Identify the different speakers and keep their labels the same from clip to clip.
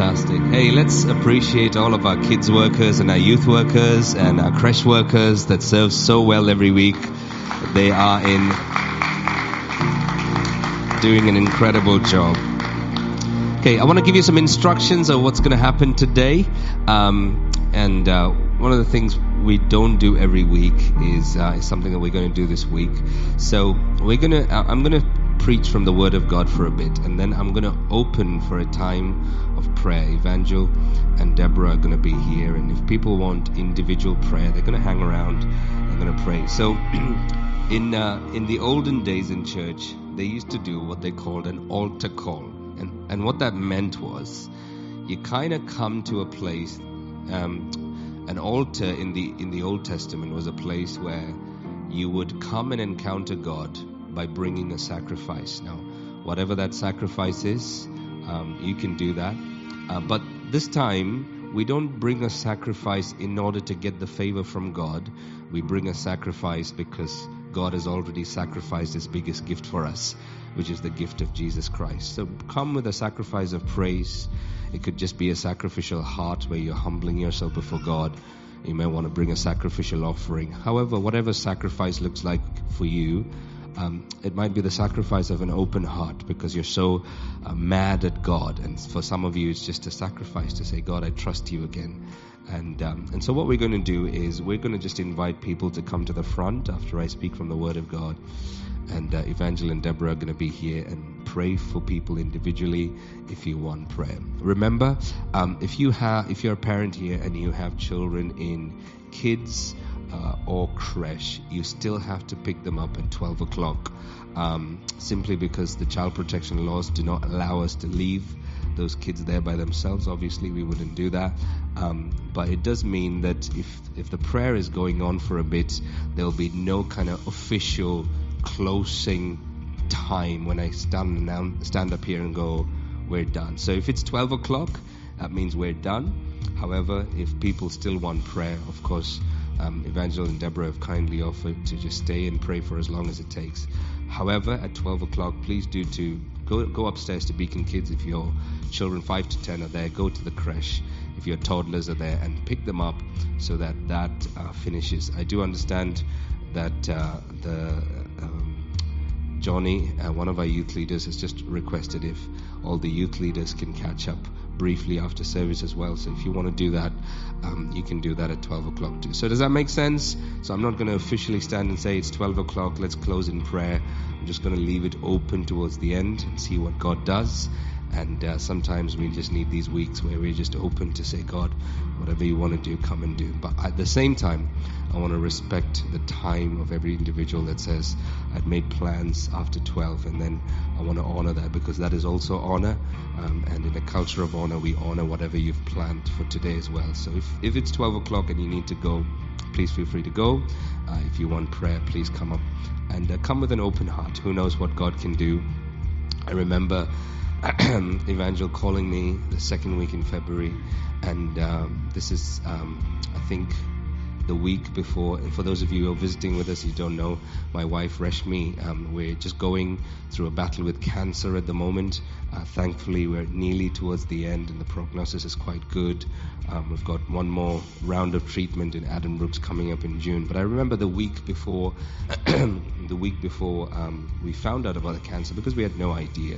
Speaker 1: Fantastic. Hey, let's appreciate all of our kids workers and our youth workers and our creche workers that serve so well every week. They are in doing an incredible job. Okay, I want to give you some instructions of what's going to happen today. Um, and uh, one of the things we don't do every week is, uh, is something that we're going to do this week. So we're going to, I'm going to preach from the Word of God for a bit, and then I'm going to open for a time of prayer. Evangel and Deborah are going to be here, and if people want individual prayer, they're going to hang around. I'm going to pray. So, in uh, in the olden days in church, they used to do what they called an altar call, and and what that meant was, you kind of come to a place. Um, an altar in the in the Old Testament was a place where you would come and encounter God by bringing a sacrifice. Now, whatever that sacrifice is, um, you can do that. Uh, but this time, we don't bring a sacrifice in order to get the favor from God. We bring a sacrifice because God has already sacrificed His biggest gift for us, which is the gift of Jesus Christ. So come with a sacrifice of praise. It could just be a sacrificial heart where you're humbling yourself before God. You may want to bring a sacrificial offering. However, whatever sacrifice looks like for you, um, it might be the sacrifice of an open heart because you're so uh, mad at God. And for some of you, it's just a sacrifice to say, God, I trust you again. And, um, and so, what we're going to do is we're going to just invite people to come to the front after I speak from the Word of God. And uh, Evangel and Deborah are going to be here and pray for people individually if you want prayer. Remember, um, if you have, if you're a parent here and you have children in kids uh, or creche, you still have to pick them up at 12 o'clock um, simply because the child protection laws do not allow us to leave those kids there by themselves. Obviously, we wouldn't do that. Um, but it does mean that if, if the prayer is going on for a bit, there will be no kind of official closing time when I stand, down, stand up here and go, we're done. So if it's 12 o'clock, that means we're done. However, if people still want prayer, of course, um, Evangel and Deborah have kindly offered to just stay and pray for as long as it takes. However, at 12 o'clock, please do to go, go upstairs to Beacon Kids if your children 5 to 10 are there. Go to the creche if your toddlers are there and pick them up so that that uh, finishes. I do understand that uh, the um, Johnny, uh, one of our youth leaders, has just requested if all the youth leaders can catch up briefly after service as well. So if you want to do that, um, you can do that at 12 o'clock too. So does that make sense? So I'm not going to officially stand and say it's 12 o'clock, let's close in prayer. I'm just going to leave it open towards the end and see what God does. And uh, sometimes we just need these weeks where we're just open to say, God, whatever you want to do, come and do. But at the same time, I want to respect the time of every individual that says, I've made plans after 12, and then I want to honor that because that is also honor. Um, and in a culture of honor, we honor whatever you've planned for today as well. So if, if it's 12 o'clock and you need to go, please feel free to go. Uh, if you want prayer, please come up and uh, come with an open heart. Who knows what God can do? I remember Evangel calling me the second week in February, and um, this is, um, I think, the week before. And for those of you who are visiting with us, you don't know, my wife Reshmi, um, we're just going through a battle with cancer at the moment. Uh, thankfully, we're nearly towards the end, and the prognosis is quite good. Um, we've got one more round of treatment in Addenbrooke's coming up in June. But I remember the week before, the week before um, we found out about the cancer, because we had no idea.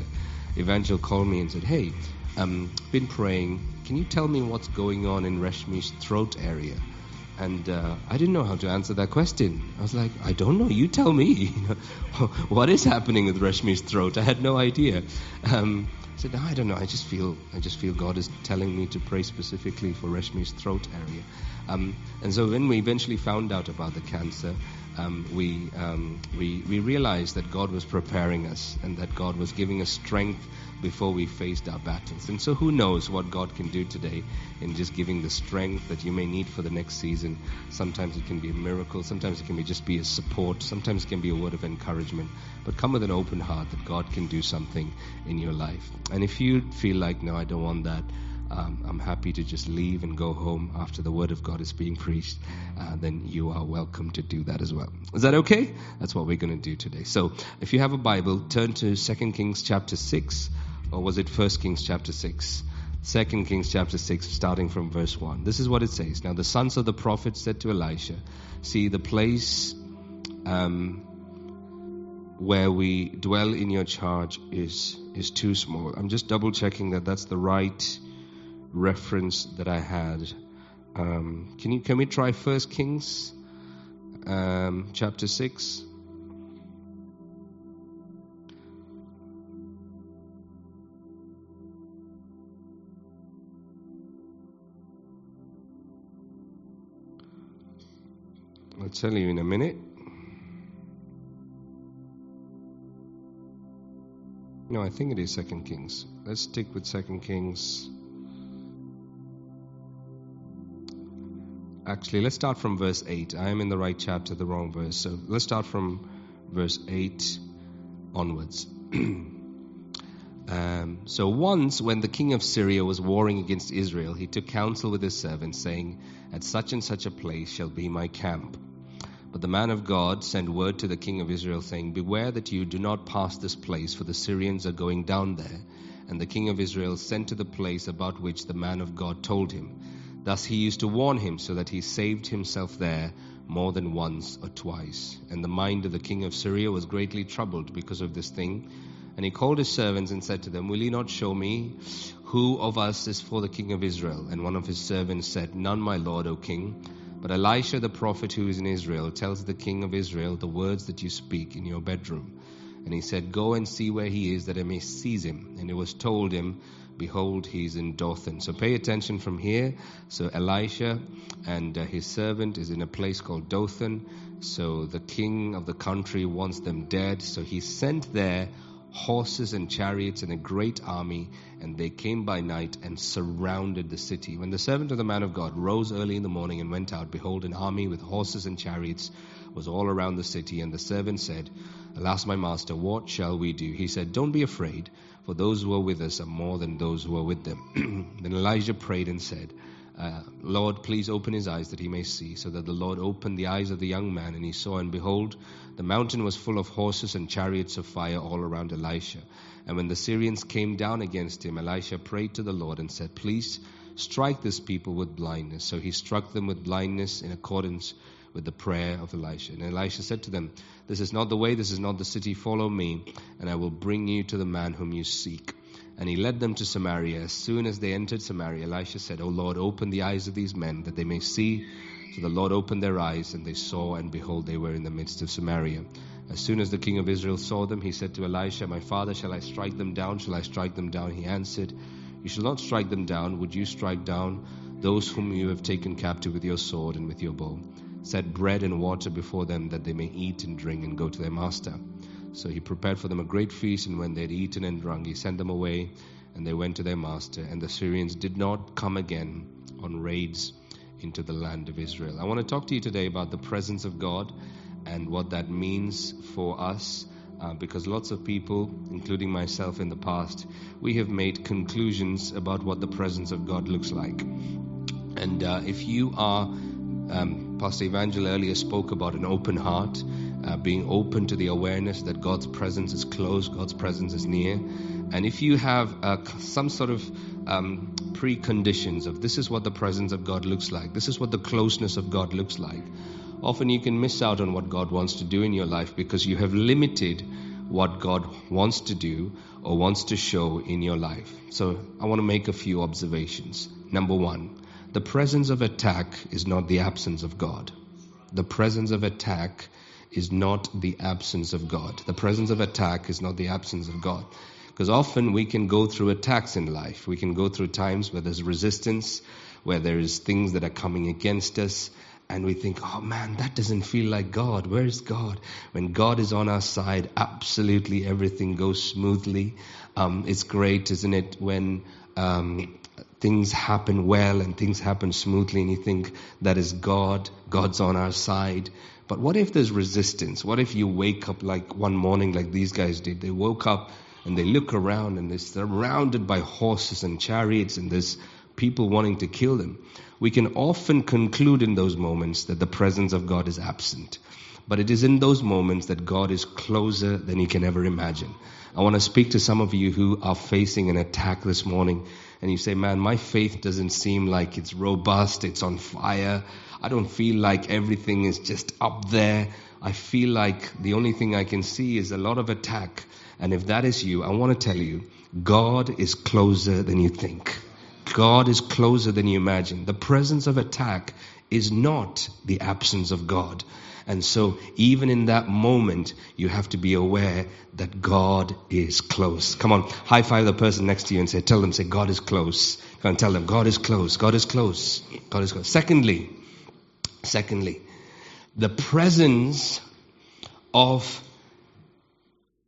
Speaker 1: Evangel called me and said, Hey, um, been praying. Can you tell me what's going on in Reshmi's throat area? And uh, I didn't know how to answer that question. I was like, I don't know. You tell me. what is happening with Reshmi's throat? I had no idea. Um, I said, no, I don't know. I just feel, I just feel God is telling me to pray specifically for Reshmi's throat area. Um, and so when we eventually found out about the cancer, um, we, um, we, we realized that God was preparing us and that God was giving us strength before we faced our battles. And so, who knows what God can do today in just giving the strength that you may need for the next season? Sometimes it can be a miracle, sometimes it can be just be a support, sometimes it can be a word of encouragement. But come with an open heart that God can do something in your life. And if you feel like, no, I don't want that, um, I'm happy to just leave and go home after the word of God is being preached, uh, then you are welcome to do that as well. Is that okay? That's what we're going to do today. So if you have a Bible, turn to 2 Kings chapter 6, or was it 1 Kings chapter 6? 2 Kings chapter 6, starting from verse 1. This is what it says. Now the sons of the prophet said to Elisha, See, the place um, where we dwell in your charge is, is too small. I'm just double checking that that's the right reference that I had. Um, can, you, can we try First Kings um, chapter 6? I'll tell you in a minute. No, I think it is Second Kings. Let's stick with Second Kings. Actually, let's start from verse 8. I am in the right chapter, the wrong verse. So let's start from verse 8 onwards. um, so once, when the king of Syria was warring against Israel, he took counsel with his servants, saying, At such and such a place shall be my camp but the man of God sent word to the king of Israel, saying, Beware that you do not pass this place, for the Syrians are going down there. And the king of Israel sent to the place about which the man of God told him. Thus he used to warn him, so that he saved himself there more than once or twice. And the mind of the king of Syria was greatly troubled because of this thing. And he called his servants and said to them, Will ye not show me who of us is for the king of Israel? And one of his servants said, None, my lord, O king. But Elisha the prophet who is in Israel tells the king of Israel the words that you speak in your bedroom. And he said, Go and see where he is, that I may seize him. And it was told him, Behold, he is in Dothan. So pay attention from here. So Elisha and uh, his servant is in a place called Dothan. So the king of the country wants them dead. So he sent there horses and chariots and a great army, and they came by night and surrounded the city. When the servant of the man of God rose early in the morning and went out, behold, an army with horses and chariots was all around the city. And the servant said, Alas, my master, what shall we do? He said, Don't be afraid, for those who are with us are more than those who are with them. then Elijah prayed and said, uh, Lord, please open his eyes that he may see. So that the Lord opened the eyes of the young man, and he saw, and behold, the mountain was full of horses and chariots of fire all around Elisha. And when the Syrians came down against him, Elisha prayed to the Lord and said, Please strike this people with blindness. So he struck them with blindness in accordance with the prayer of Elisha. And Elisha said to them, This is not the way, this is not the city, follow me, and I will bring you to the man whom you seek. And he led them to Samaria. As soon as they entered Samaria, Elisha said, O Lord, open the eyes of these men that they may see. So the Lord opened their eyes, and they saw, and behold, they were in the midst of Samaria. As soon as the king of Israel saw them, he said to Elisha, My father, shall I strike them down? Shall I strike them down? He answered, You shall not strike them down. Would you strike down those whom you have taken captive with your sword and with your bow? Set bread and water before them, that they may eat and drink and go to their master. So he prepared for them a great feast, and when they had eaten and drunk, he sent them away, and they went to their master. And the Syrians did not come again on raids into the land of Israel. I want to talk to you today about the presence of God and what that means for us. Uh, because lots of people, including myself in the past, we have made conclusions about what the presence of God looks like. And uh, if you are, um, Pastor Evangel earlier spoke about an open heart, uh, being open to the awareness that God's presence is close, God's presence is near. And if you have uh, some sort of um, preconditions of this is what the presence of God looks like, this is what the closeness of God looks like, often you can miss out on what God wants to do in your life because you have limited what God wants to do or wants to show in your life. So I want to make a few observations. Number one, the presence of attack is not the absence of God. The presence of attack is not the absence of God. The presence of attack is not the absence of God. Because often we can go through attacks in life. We can go through times where there's resistance, where there is things that are coming against us, and we think, oh man, that doesn't feel like God. Where is God? When God is on our side, absolutely everything goes smoothly. Um, it's great, isn't it, when um, things happen well and things happen smoothly, and you think that is God, God's on our side. But what if there's resistance? What if you wake up like one morning, like these guys did? They woke up and they look around and they're surrounded by horses and chariots and there's people wanting to kill them. We can often conclude in those moments that the presence of God is absent. But it is in those moments that God is closer than you can ever imagine. I want to speak to some of you who are facing an attack this morning and you say, Man, my faith doesn't seem like it's robust, it's on fire. I don't feel like everything is just up there. I feel like the only thing I can see is a lot of attack. And if that is you, I want to tell you, God is closer than you think. God is closer than you imagine. The presence of attack is not the absence of God. And so, even in that moment, you have to be aware that God is close. Come on, high five the person next to you and say, tell them, say, God is close. Come on, tell them, God is close. God is close. God is close. Secondly, secondly, the presence of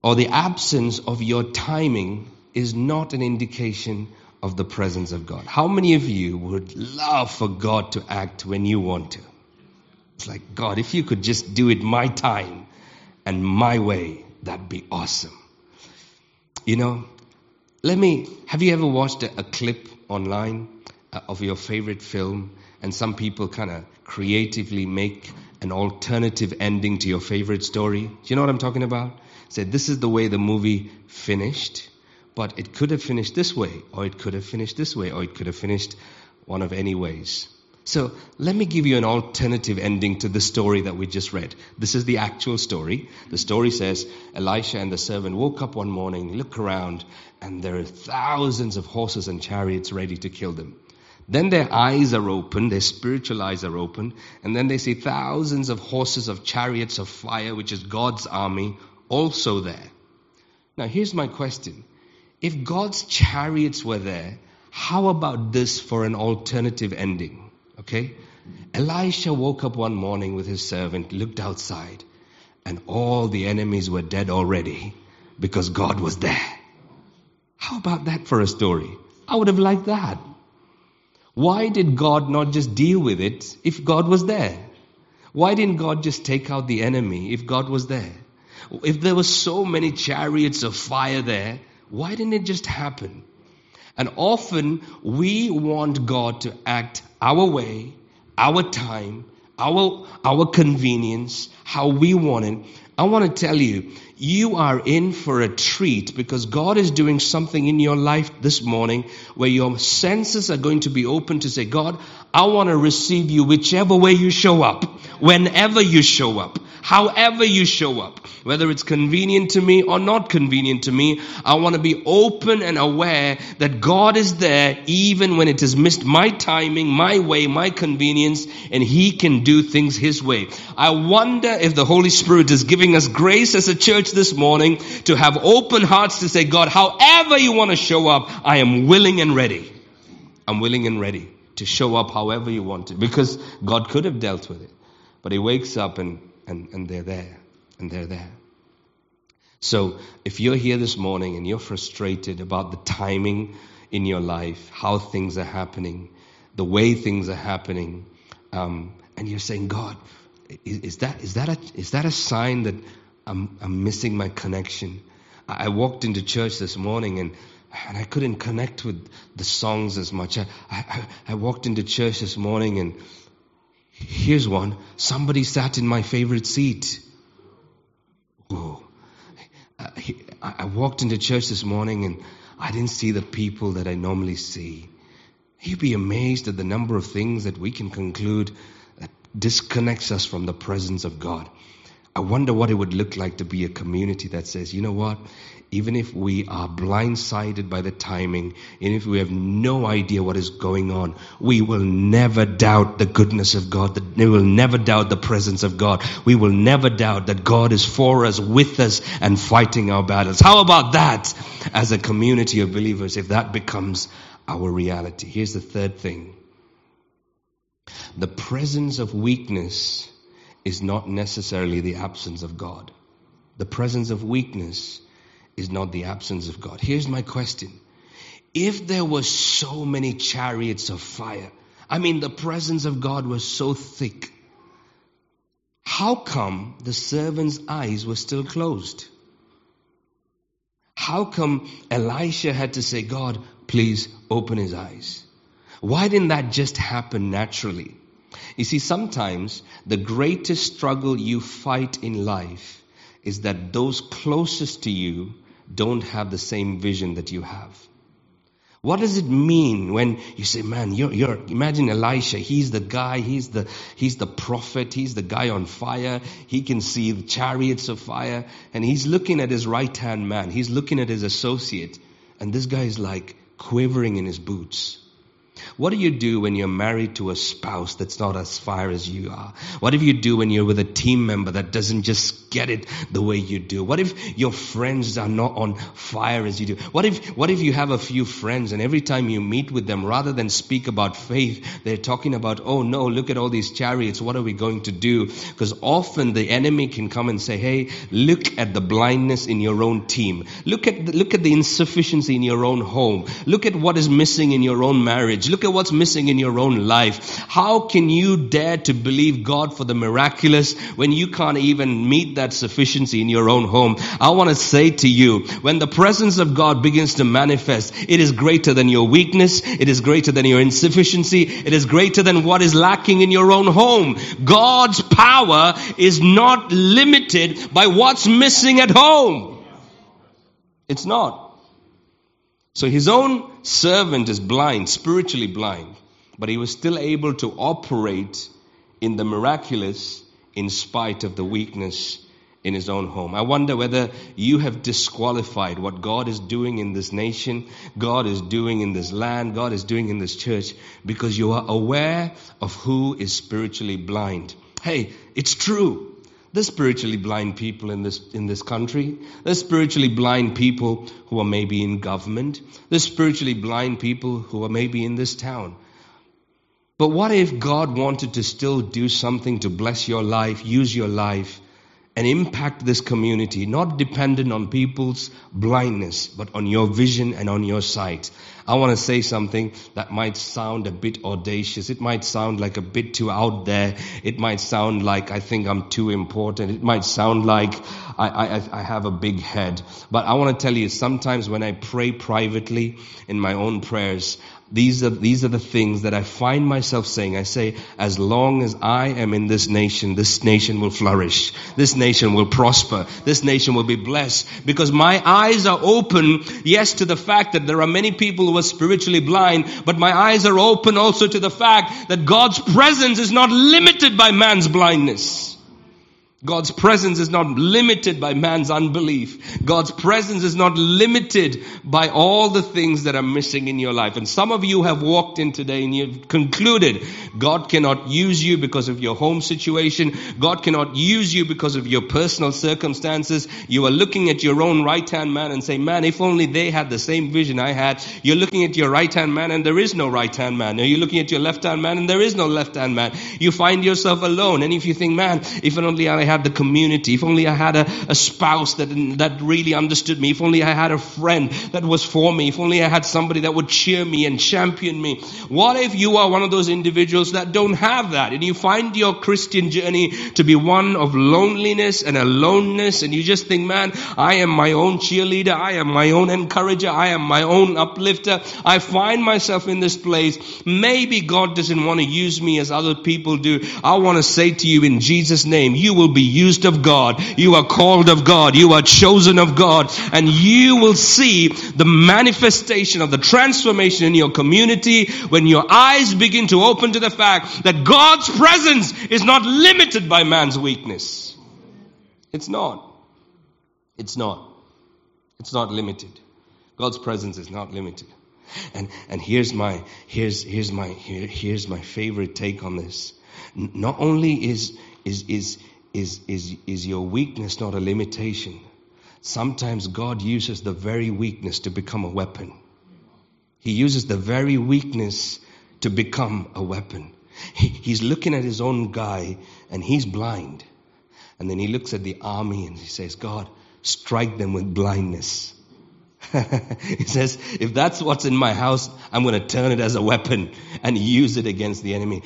Speaker 1: or the absence of your timing is not an indication of the presence of God. How many of you would love for God to act when you want to? It's like, God, if you could just do it my time and my way, that'd be awesome. You know, let me, have you ever watched a, a clip online uh, of your favorite film and some people kind of creatively make an alternative ending to your favorite story? Do you know what I'm talking about? Say, this is the way the movie finished, but it could have finished this way, or it could have finished this way, or it could have finished one of any ways. So let me give you an alternative ending to the story that we just read. This is the actual story. The story says Elisha and the servant woke up one morning, look around, and there are thousands of horses and chariots ready to kill them. Then their eyes are open, their spiritual eyes are open, and then they see thousands of horses of chariots of fire, which is God's army, also there. Now here's my question. If God's chariots were there, how about this for an alternative ending? Okay? Elisha woke up one morning with his servant, looked outside, and all the enemies were dead already because God was there. How about that for a story? I would have liked that. Why did God not just deal with it if God was there? Why didn't God just take out the enemy if God was there? If there were so many chariots of fire there, why didn't it just happen? And often we want God to act our way, our time, our, our convenience, how we want it. I want to tell you, you are in for a treat because God is doing something in your life this morning where your senses are going to be open to say, God, I want to receive you whichever way you show up, whenever you show up however you show up, whether it's convenient to me or not convenient to me, I want to be open and aware that God is there even when it has missed my timing, my way, my convenience, and He can do things His way. I wonder if the Holy Spirit is giving us grace as a church this morning to have open hearts to say, God, however you want to show up, I am willing and ready. I'm willing and ready to show up however you want to because God could have dealt with it. But he wakes up and and, and they're there, and they're there. So if you're here this morning and you're frustrated about the timing in your life, how things are happening, the way things are happening, um, and you're saying, God, is, is, that, is, that a, is that a sign that I'm, I'm missing my connection? I, I walked into church this morning and and I couldn't connect with the songs as much. I, I, I walked into church this morning and Here's one. Somebody sat in my favorite seat. Whoa. Uh, I walked into church this morning and I didn't see the people that I normally see. You'd be amazed at the number of things that we can conclude that disconnects us from the presence of God. I wonder what it would look like to be a community that says, you know what? Even if we are blindsided by the timing, even if we have no idea what is going on, we will never doubt the goodness of God. We will never doubt the presence of God. We will never doubt that God is for us, with us, and fighting our battles. How about that as a community of believers if that becomes our reality? Here's the third thing. The presence of weakness is not necessarily the absence of God. The presence of weakness is not the absence of God. Here's my question. If there were so many chariots of fire, I mean, the presence of God was so thick, how come the servant's eyes were still closed? How come Elisha had to say, God, please open his eyes? Why didn't that just happen naturally? You see, sometimes the greatest struggle you fight in life is that those closest to you don't have the same vision that you have. What does it mean when you say, man, you're, you're, imagine Elisha. He's the guy, he's the, he's the prophet, he's the guy on fire. He can see the chariots of fire and he's looking at his right hand man. He's looking at his associate and this guy is like quivering in his boots. What do you do when you're married to a spouse that's not as fire as you are? What do you do when you're with a team member that doesn't just get it the way you do? What if your friends are not on fire as you do? What if, what if you have a few friends and every time you meet with them, rather than speak about faith, they're talking about, oh no, look at all these chariots. What are we going to do? Because often the enemy can come and say, hey, look at the blindness in your own team. Look at, the, look at the insufficiency in your own home. Look at what is missing in your own marriage. At what's missing in your own life. How can you dare to believe God for the miraculous when you can't even meet that sufficiency in your own home? I want to say to you, when the presence of God begins to manifest, it is greater than your weakness. It is greater than your insufficiency. It is greater than what is lacking in your own home. God's power is not limited by what's missing at home. It's not. So his own servant is blind, spiritually blind, but he was still able to operate in the miraculous in spite of the weakness in his own home. I wonder whether you have disqualified what God is doing in this nation, God is doing in this land, God is doing in this church because you are aware of who is spiritually blind. Hey, it's true. There's spiritually blind people in this, in this country. There's spiritually blind people who are maybe in government. There's spiritually blind people who are maybe in this town. But what if God wanted to still do something to bless your life, use your life, and impact this community, not dependent on people's blindness, but on your vision and on your sight. I want to say something that might sound a bit audacious. It might sound like a bit too out there. It might sound like I think I'm too important. It might sound like I, I, I have a big head. But I want to tell you, sometimes when I pray privately in my own prayers, these are, these are the things that I find myself saying. I say, as long as I am in this nation, this nation will flourish. This nation will prosper. This nation will be blessed because my eyes are open, yes, to the fact that there are many people who are spiritually blind, but my eyes are open also to the fact that God's presence is not limited by man's blindness. God's presence is not limited by man's unbelief. God's presence is not limited by all the things that are missing in your life. And some of you have walked in today and you've concluded God cannot use you because of your home situation. God cannot use you because of your personal circumstances. You are looking at your own right hand man and say, man, if only they had the same vision I had. You're looking at your right hand man and there is no right hand man. You're looking at your left hand man and there is no left hand man. You find yourself alone. And if you think, man, if only I had had the community, if only I had a, a spouse that, that really understood me, if only I had a friend that was for me, if only I had somebody that would cheer me and champion me. What if you are one of those individuals that don't have that and you find your Christian journey to be one of loneliness and aloneness and you just think, man, I am my own cheerleader, I am my own encourager, I am my own uplifter. I find myself in this place. Maybe God doesn't want to use me as other people do. I want to say to you in Jesus' name, you will be used of God. You are called of God. You are chosen of God. And you will see the manifestation of the transformation in your community when your eyes begin to open to the fact that God's presence is not limited by man's weakness. It's not. It's not. It's not limited. God's presence is not limited. And and here's my here's here's my here, here's my favorite take on this. Not only is is is is, is, is your weakness not a limitation? Sometimes God uses the very weakness to become a weapon. He uses the very weakness to become a weapon. He, he's looking at his own guy and he's blind. And then he looks at the army and he says, God, strike them with blindness. he says, if that's what's in my house, I'm going to turn it as a weapon and use it against the enemy.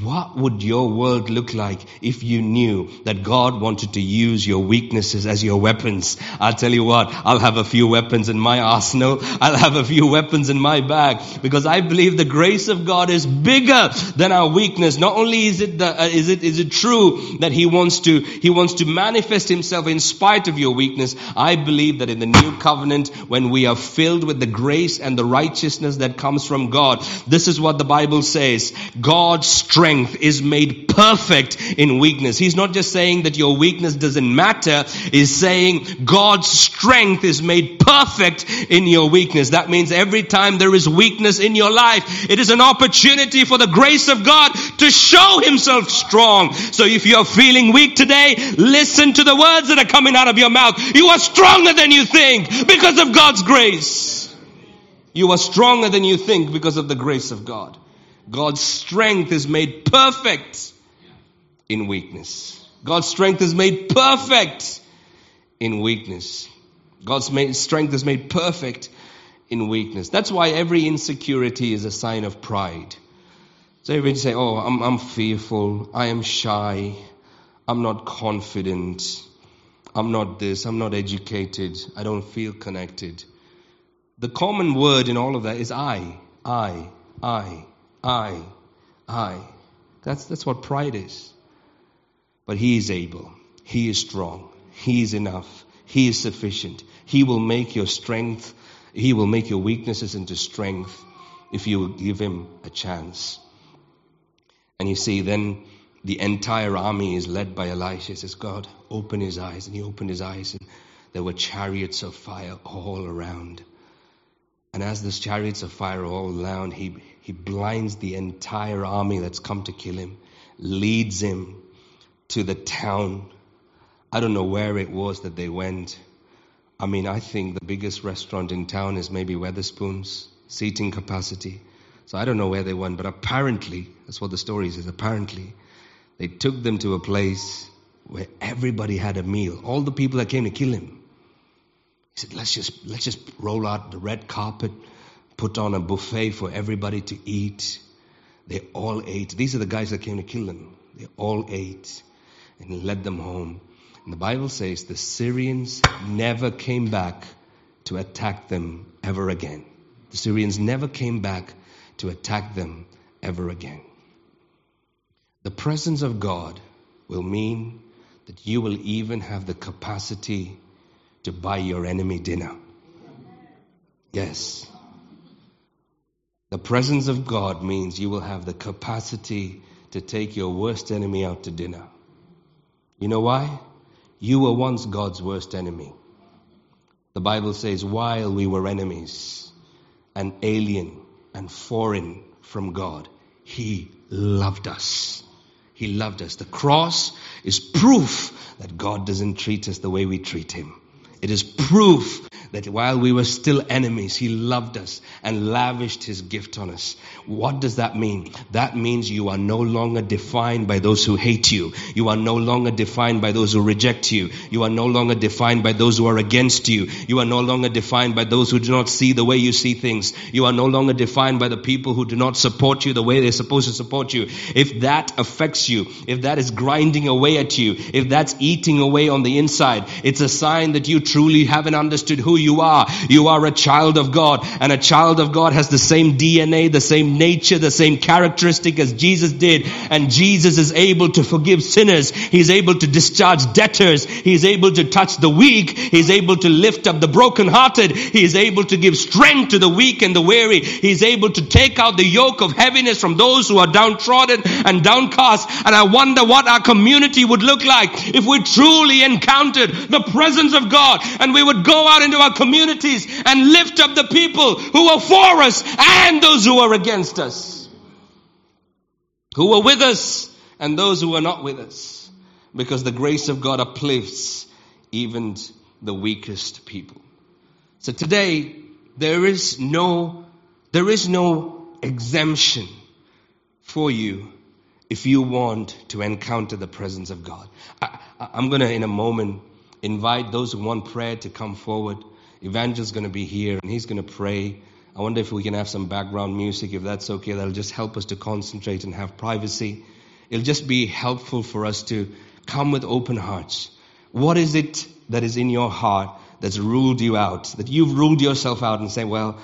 Speaker 1: What would your world look like if you knew that God wanted to use your weaknesses as your weapons? I'll tell you what, I'll have a few weapons in my arsenal. I'll have a few weapons in my bag because I believe the grace of God is bigger than our weakness. Not only is it, the, uh, is it, is it true that He wants to, He wants to manifest Himself in spite of your weakness. I believe that in the new covenant, when we are filled with the grace and the righteousness that comes from God, this is what the Bible says. God's strength is made perfect in weakness. He's not just saying that your weakness doesn't matter. He's saying God's strength is made perfect in your weakness. That means every time there is weakness in your life, it is an opportunity for the grace of God to show Himself strong. So if you're feeling weak today, listen to the words that are coming out of your mouth. You are stronger than you think because of God's grace. You are stronger than you think because of the grace of God. God's strength is made perfect in weakness. God's strength is made perfect in weakness. God's made, strength is made perfect in weakness. That's why every insecurity is a sign of pride. So everybody say, oh, I'm, I'm fearful, I am shy, I'm not confident, I'm not this, I'm not educated, I don't feel connected. The common word in all of that is I, I, I. I, I. That's, that's what pride is. But He is able. He is strong. He is enough. He is sufficient. He will make your strength, He will make your weaknesses into strength if you will give Him a chance. And you see, then the entire army is led by Elisha. He says, God, open his eyes. And he opened his eyes, and there were chariots of fire all around. And as those chariots of fire all around, he, he blinds the entire army that's come to kill him, leads him to the town. I don't know where it was that they went. I mean, I think the biggest restaurant in town is maybe Wetherspoon's seating capacity. So I don't know where they went, but apparently, that's what the story says, apparently, they took them to a place where everybody had a meal. All the people that came to kill him he said, let's just, let's just roll out the red carpet, put on a buffet for everybody to eat. They all ate. These are the guys that came to kill them. They all ate and he led them home. And the Bible says the Syrians never came back to attack them ever again. The Syrians never came back to attack them ever again. The presence of God will mean that you will even have the capacity to buy your enemy dinner. Yes. The presence of God means you will have the capacity to take your worst enemy out to dinner. You know why? You were once God's worst enemy. The Bible says, while we were enemies and alien and foreign from God, He loved us. He loved us. The cross is proof that God doesn't treat us the way we treat Him. It is proof that while we were still enemies, He loved us and lavished His gift on us. What does that mean? That means you are no longer defined by those who hate you. You are no longer defined by those who reject you. You are no longer defined by those who are against you. You are no longer defined by those who do not see the way you see things. You are no longer defined by the people who do not support you the way they're supposed to support you. If that affects you, if that is grinding away at you, if that's eating away on the inside, it's a sign that you truly haven't understood who you are. You are a child of God and a child of God has the same DNA, the same nature, the same characteristic as Jesus did. And Jesus is able to forgive sinners. He's able to discharge debtors. He's able to touch the weak. He's able to lift up the brokenhearted. He's able to give strength to the weak and the weary. He's able to take out the yoke of heaviness from those who are downtrodden and downcast. And I wonder what our community would look like if we truly encountered the presence of God and we would go out into our communities and lift up the people who were for us and those who were against us. Who were with us and those who were not with us. Because the grace of God uplifts even the weakest people. So today, there is no, there is no exemption for you if you want to encounter the presence of God. I, am going to, in a moment, invite those who want prayer to come forward. Evangel's going to be here and he's going to pray I wonder if we can have some background music, if that's okay. That'll just help us to concentrate and have privacy. It'll just be helpful for us to come with open hearts. What is it that is in your heart that's ruled you out? That you've ruled yourself out and say, well,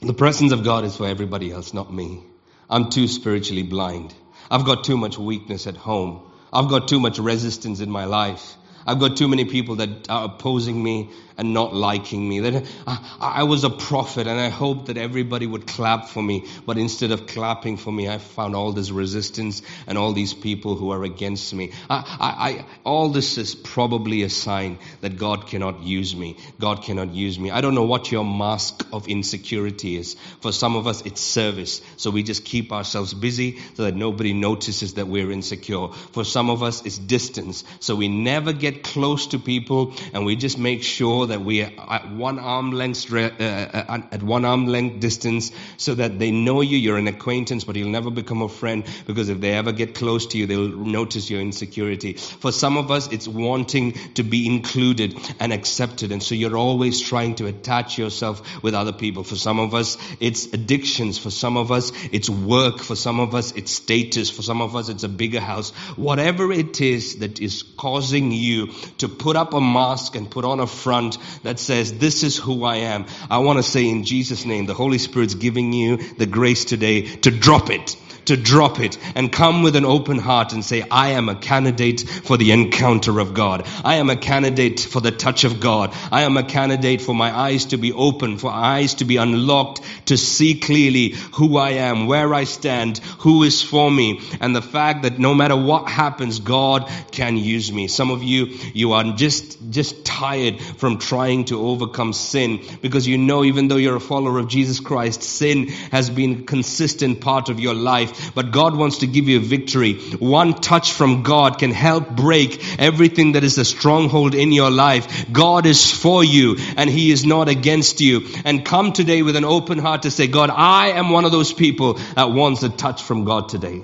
Speaker 1: the presence of God is for everybody else, not me. I'm too spiritually blind. I've got too much weakness at home. I've got too much resistance in my life. I've got too many people that are opposing me and not liking me. That I, I, was a prophet and I hoped that everybody would clap for me. But instead of clapping for me, I found all this resistance and all these people who are against me. I, all this is probably a sign that God cannot use me. God cannot use me. I don't know what your mask of insecurity is. For some of us, it's service. So we just keep ourselves busy so that nobody notices that we're insecure. For some of us, it's distance. So we never get close to people and we just make sure that we are at one arm length uh, uh, at one arm length distance so that they know you you're an acquaintance but you'll never become a friend because if they ever get close to you they'll notice your insecurity. For some of us it's wanting to be included and accepted. And so you're always trying to attach yourself with other people. For some of us it's addictions. For some of us it's work. For some of us it's status. For some of us it's a bigger house. Whatever it is that is causing you to put up a mask and put on a front that says, This is who I am. I want to say in Jesus' name, the Holy Spirit's giving you the grace today to drop it to drop it and come with an open heart and say, I am a candidate for the encounter of God. I am a candidate for the touch of God. I am a candidate for my eyes to be open, for eyes to be unlocked, to see clearly who I am, where I stand, who is for me, and the fact that no matter what happens, God can use me. Some of you, you are just, just tired from trying to overcome sin because you know even though you're a follower of Jesus Christ, sin has been a consistent part of your life but God wants to give you victory. One touch from God can help break everything that is a stronghold in your life. God is for you and He is not against you. And come today with an open heart to say, God, I am one of those people that wants a touch from God today.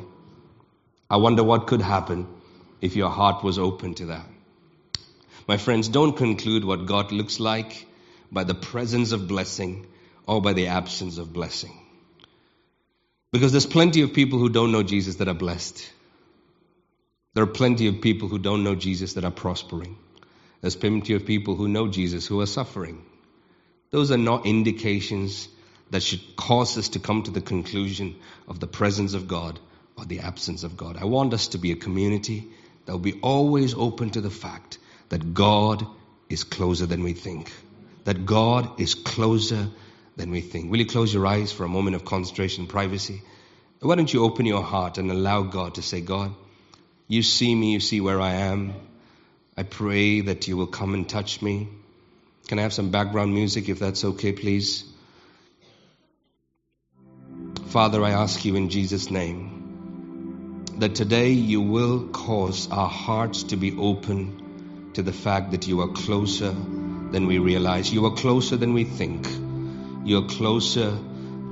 Speaker 1: I wonder what could happen if your heart was open to that. My friends, don't conclude what God looks like by the presence of blessing or by the absence of blessing. Because there's plenty of people who don't know Jesus that are blessed. There are plenty of people who don't know Jesus that are prospering. There's plenty of people who know Jesus who are suffering. Those are not indications that should cause us to come to the conclusion of the presence of God or the absence of God. I want us to be a community that will be always open to the fact that God is closer than we think. That God is closer than we think. Will you close your eyes for a moment of concentration, and privacy? Why don't you open your heart and allow God to say, God, you see me, you see where I am. I pray that you will come and touch me. Can I have some background music if that's okay, please? Father, I ask you in Jesus' name that today you will cause our hearts to be open to the fact that you are closer than we realize. You are closer than we think. You're closer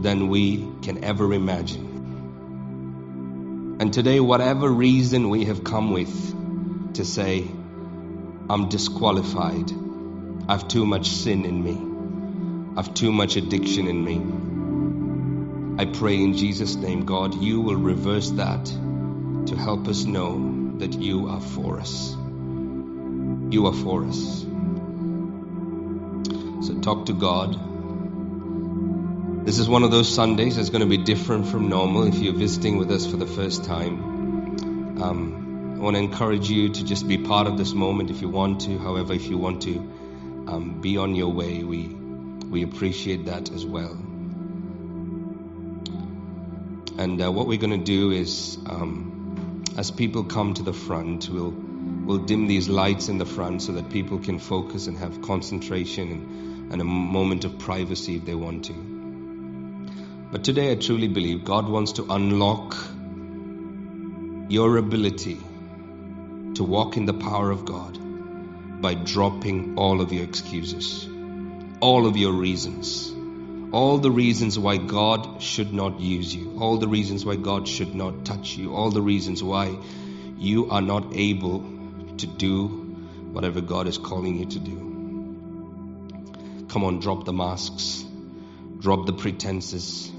Speaker 1: than we can ever imagine. And today, whatever reason we have come with to say, I'm disqualified, I've too much sin in me, I've too much addiction in me. I pray in Jesus' name, God, you will reverse that to help us know that you are for us. You are for us. So talk to God this is one of those Sundays that's going to be different from normal if you're visiting with us for the first time. Um, I want to encourage you to just be part of this moment if you want to. However, if you want to um, be on your way, we, we appreciate that as well. And uh, what we're going to do is, um, as people come to the front, we'll, we'll dim these lights in the front so that people can focus and have concentration and, and a moment of privacy if they want to. But today I truly believe God wants to unlock your ability to walk in the power of God by dropping all of your excuses, all of your reasons, all the reasons why God should not use you, all the reasons why God should not touch you, all the reasons why you are not able to do whatever God is calling you to do. Come on, drop the masks Drop the pretenses.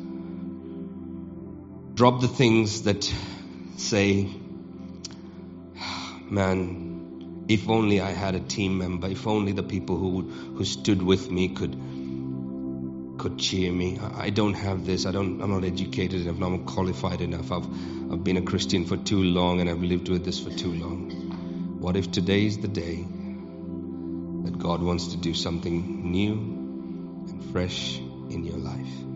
Speaker 1: Drop the things that say, man, if only I had a team member, if only the people who, who stood with me could could cheer me. I don't have this. I don't. I'm not educated enough. I'm not qualified enough. I've I've been a Christian for too long, and I've lived with this for too long. What if today is the day that God wants to do something new and fresh in your life?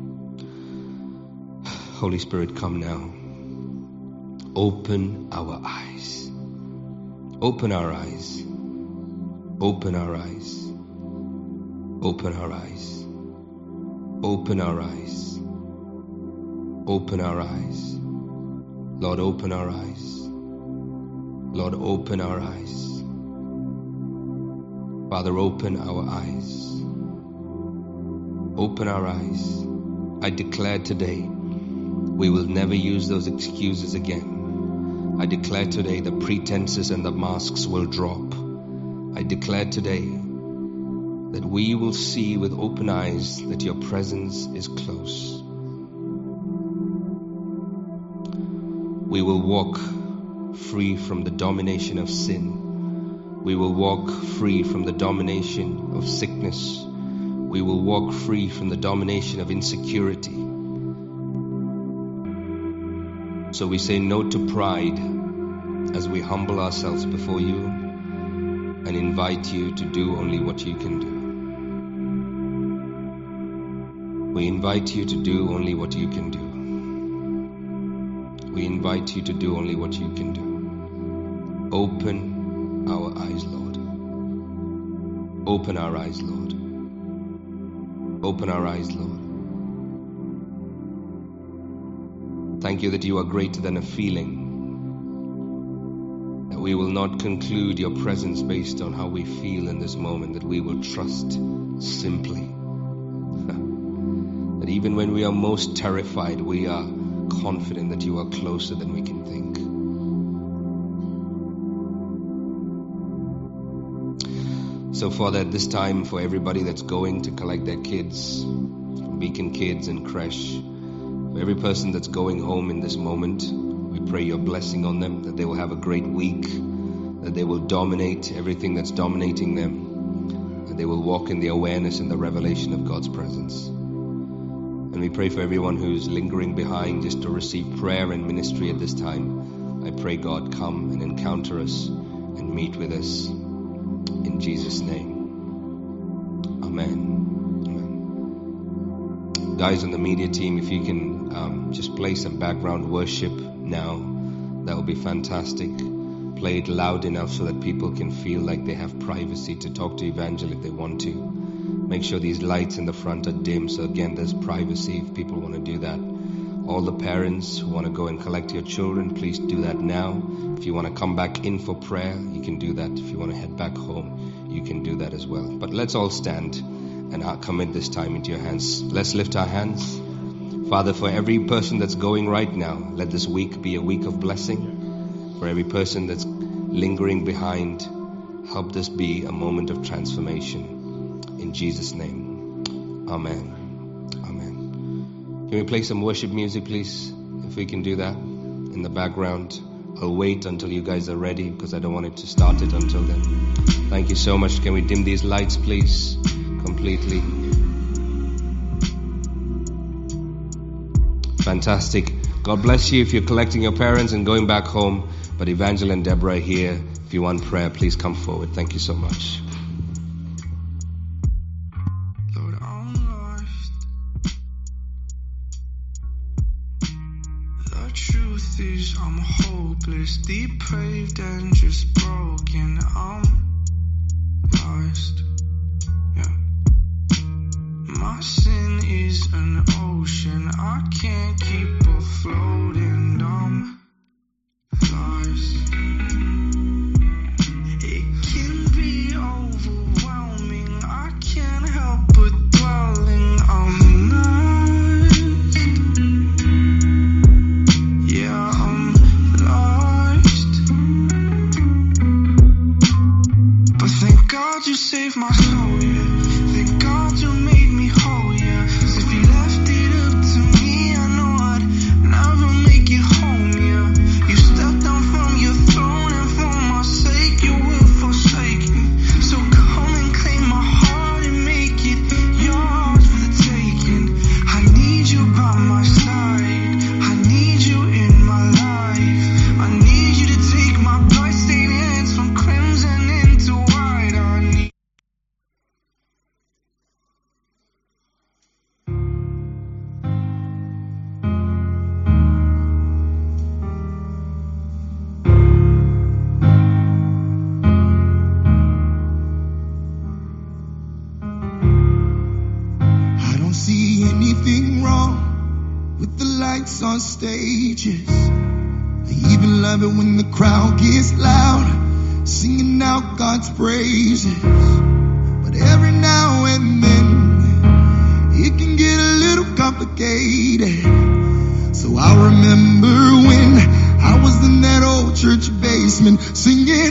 Speaker 1: Holy Spirit, come now. Open our eyes. Open our eyes. Open our eyes. Open our eyes. Open our eyes. Open our eyes. Lord, open our eyes. Lord, open our eyes. Father, open our eyes. Open our eyes. I declare today we will never use those excuses again. I declare today the pretenses and the masks will drop. I declare today that we will see with open eyes that your presence is close. We will walk free from the domination of sin. We will walk free from the domination of sickness. We will walk free from the domination of insecurity. So we say no to pride as we humble ourselves before you and invite you to do only what you can do. We invite you to do only what you can do. We invite you to do only what you can do. Open our eyes, Lord. Open our eyes, Lord. Open our eyes, Lord. Thank you that you are greater than a feeling. That we will not conclude your presence based on how we feel in this moment, that we will trust simply that even when we are most terrified, we are confident that you are closer than we can think. So, Father, at this time, for everybody that's going to collect their kids, Beacon Kids and Creche, for every person that's going home in this moment, we pray your blessing on them, that they will have a great week, that they will dominate everything that's dominating them, that they will walk in the awareness and the revelation of God's presence. And we pray for everyone who's lingering behind just to receive prayer and ministry at this time. I pray, God, come and encounter us and meet with us. In Jesus' name. Amen. Amen. Guys on the media team, if you can um, just play some background worship now, that would be fantastic. Play it loud enough so that people can feel like they have privacy to talk to Evangel if they want to. Make sure these lights in the front are dim. So again, there's privacy if people want to do that. All the parents who want to go and collect your children, please do that now. If you want to come back in for prayer, you can do that. If you want to head back home, you can do that as well. But let's all stand and commit this time into your hands. Let's lift our hands. Father, for every person that's going right now, let this week be a week of blessing. For every person that's lingering behind, help this be a moment of transformation. In Jesus' name. Amen. Amen. Can we play some worship music, please? If we can do that in the background. I'll wait until you guys are ready because I don't want it to start it until then. Thank you so much. Can we dim these lights, please? Completely. Fantastic. God bless you if you're collecting your parents and going back home. But Evangel and Deborah here. If you want prayer, please come forward. Thank you so much.
Speaker 2: depraved and just broken. I'm lost. Ocean. I can't keep afloat and I'm lost. It can be overwhelming I can't help but dwell I'm lost Yeah, I'm lost But thank God you save my
Speaker 3: soul, I even love it when the crowd gets loud, singing out God's praises. But every now and then, it can get a little complicated. So I remember when I was in that old church basement singing.